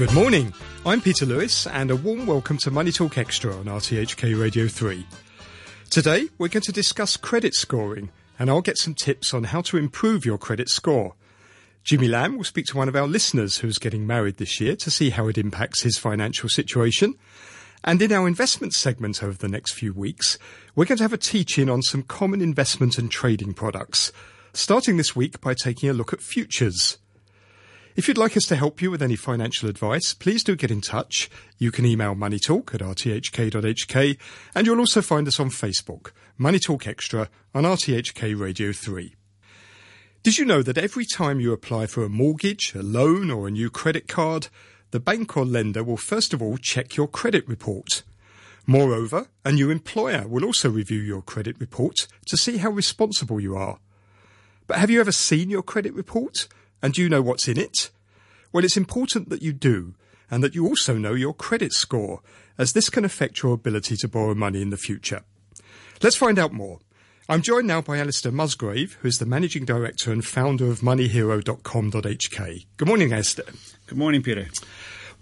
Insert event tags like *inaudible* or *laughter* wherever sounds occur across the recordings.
Good morning. I'm Peter Lewis, and a warm welcome to Money Talk Extra on RTHK Radio 3. Today, we're going to discuss credit scoring, and I'll get some tips on how to improve your credit score. Jimmy Lamb will speak to one of our listeners who's getting married this year to see how it impacts his financial situation. And in our investment segment over the next few weeks, we're going to have a teach-in on some common investment and trading products, starting this week by taking a look at futures. If you'd like us to help you with any financial advice, please do get in touch. You can email moneytalk at rthk.hk and you'll also find us on Facebook, Money Talk Extra on RTHK Radio 3. Did you know that every time you apply for a mortgage, a loan or a new credit card, the bank or lender will first of all check your credit report. Moreover, a new employer will also review your credit report to see how responsible you are. But have you ever seen your credit report? And you know what's in it? Well, it's important that you do, and that you also know your credit score, as this can affect your ability to borrow money in the future. Let's find out more. I'm joined now by Alistair Musgrave, who is the Managing Director and founder of moneyhero.com.hk. Good morning, Alistair. Good morning, Peter.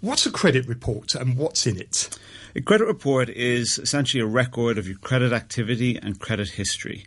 What's a credit report and what's in it? A credit report is essentially a record of your credit activity and credit history.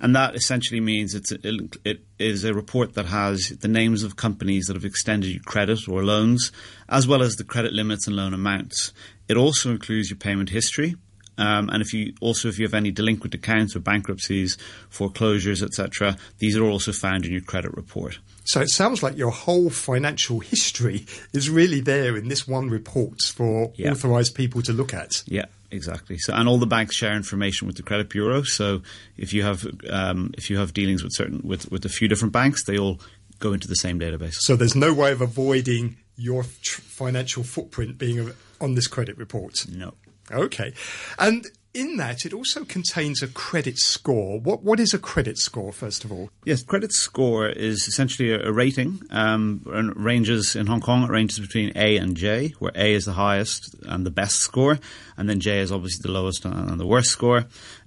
And that essentially means it's a, it is a report that has the names of companies that have extended you credit or loans, as well as the credit limits and loan amounts. It also includes your payment history, um, and if you also if you have any delinquent accounts or bankruptcies, foreclosures, etc., these are also found in your credit report. So it sounds like your whole financial history *laughs* is really there in this one report for yeah. authorized people to look at. Yeah, exactly. So and all the banks share information with the credit bureau. So if you have um, if you have dealings with certain with with a few different banks, they all go into the same database. So there's no way of avoiding your tr- financial footprint being on this credit report. No. Okay. And in that, it also contains a credit score. What what is a credit score, first of all? Yes, credit score is essentially a, a rating. Um, and ranges in Hong Kong. It ranges between A and J, where A is the highest and the best score, and then J is obviously the lowest and the worst score.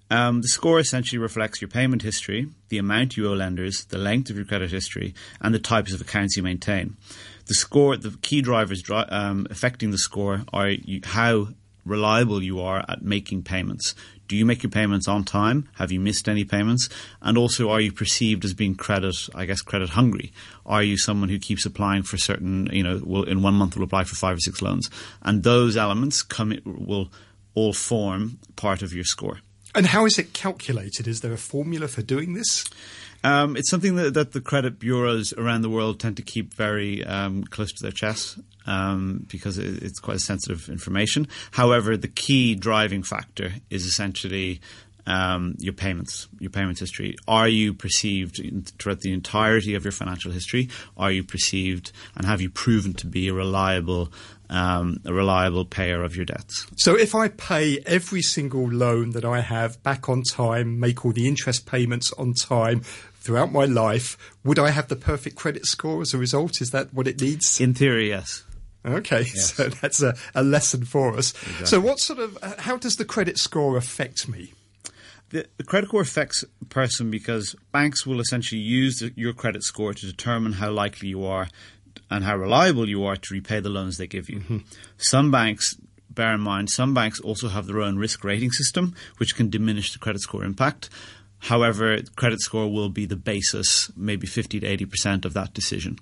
Um, the score essentially reflects your payment history, the amount you owe lenders, the length of your credit history, and the types of accounts you maintain. The score, the key drivers um, affecting the score are you, how reliable you are at making payments. Do you make your payments on time? Have you missed any payments? And also, are you perceived as being credit, I guess, credit hungry? Are you someone who keeps applying for certain, you know, will, in one month will apply for five or six loans? And those elements come, will all form part of your score. And how is it calculated? Is there a formula for doing this? Um, it's something that, that, the credit bureaus around the world tend to keep very um, close to their chest um, because it, it's quite sensitive information. However, the key driving factor is essentially um, your payments, your payments history. Are you perceived throughout the entirety of your financial history? Are you perceived and have you proven to be a reliable um, a reliable payer of your debts. So if I pay every single loan that I have back on time, make all the interest payments on time, throughout my life, would I have the perfect credit score as a result? Is that what it needs? In theory, yes. Okay, yes. so that's a, a, lesson for us. Exactly. So, what sort of, uh, how does the credit score affect me? The, the, credit score affects a person because banks will essentially use the, your credit score to determine how likely you are and how reliable you are to repay the loans they give you. Mm-hmm. Some banks bear in mind, some banks also have their own risk rating system, which can diminish the credit score impact. However, credit score will be the basis, maybe 50 to 80% of that decision.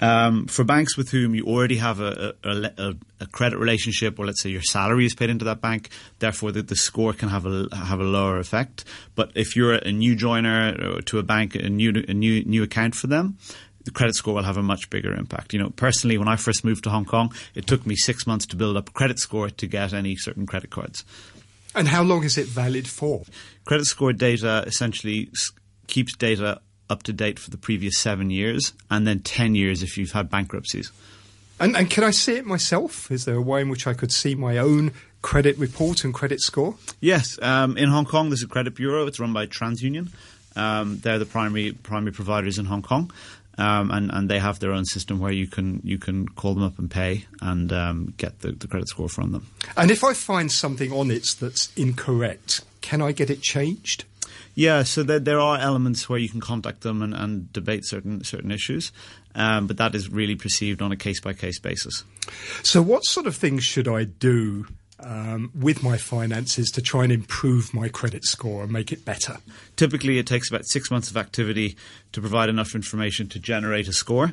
Um, for banks with whom you already have a, a, a, credit relationship, or let's say your salary is paid into that bank, therefore the, the, score can have a have a lower effect. But if you're a new joiner to a bank, a new a new new account for them, the credit score will have a much bigger impact. You know, personally, when I first moved to Hong Kong, it took me six months to build up a credit score to get any certain credit cards. And how long is it valid for? Credit score data essentially keeps data up to date for the previous seven years, and then 10 years if you've had bankruptcies. And, and can I see it myself? Is there a way in which I could see my own credit report and credit score? Yes. Um, in Hong Kong, there's a credit bureau. It's run by TransUnion. Um, they're the primary primary providers in Hong Kong, um, and and they have their own system where you can you can call them up and pay and um, get the, the credit score from them. And if I find something on it that's incorrect, can I get it changed? Yeah, so there, there are elements where you can contact them and, and debate certain certain issues, um, but that is really perceived on a case by case basis. So, what sort of things should I do um, with my finances to try and improve my credit score and make it better? Typically, it takes about six months of activity to provide enough information to generate a score.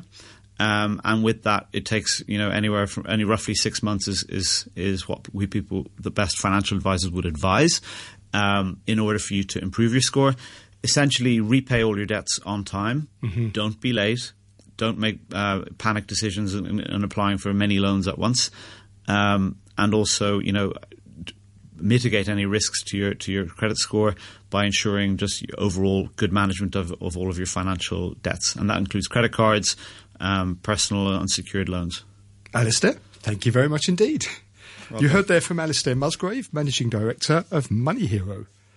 Um, and with that, it takes you know anywhere from any roughly six months is is is what we people the best financial advisors would advise um, in order for you to improve your score. Essentially, repay all your debts on time. Mm-hmm. Don't be late. Don't make uh, panic decisions in, in, applying for many loans at once. Um, and also, you know, mitigate any risks to your to your credit score by ensuring just overall good management of, of all of your financial debts, and that includes credit cards, um, personal unsecured loans. Alistair, thank you very much indeed. You heard there from Alistair Musgrave, Managing Director of Money Hero.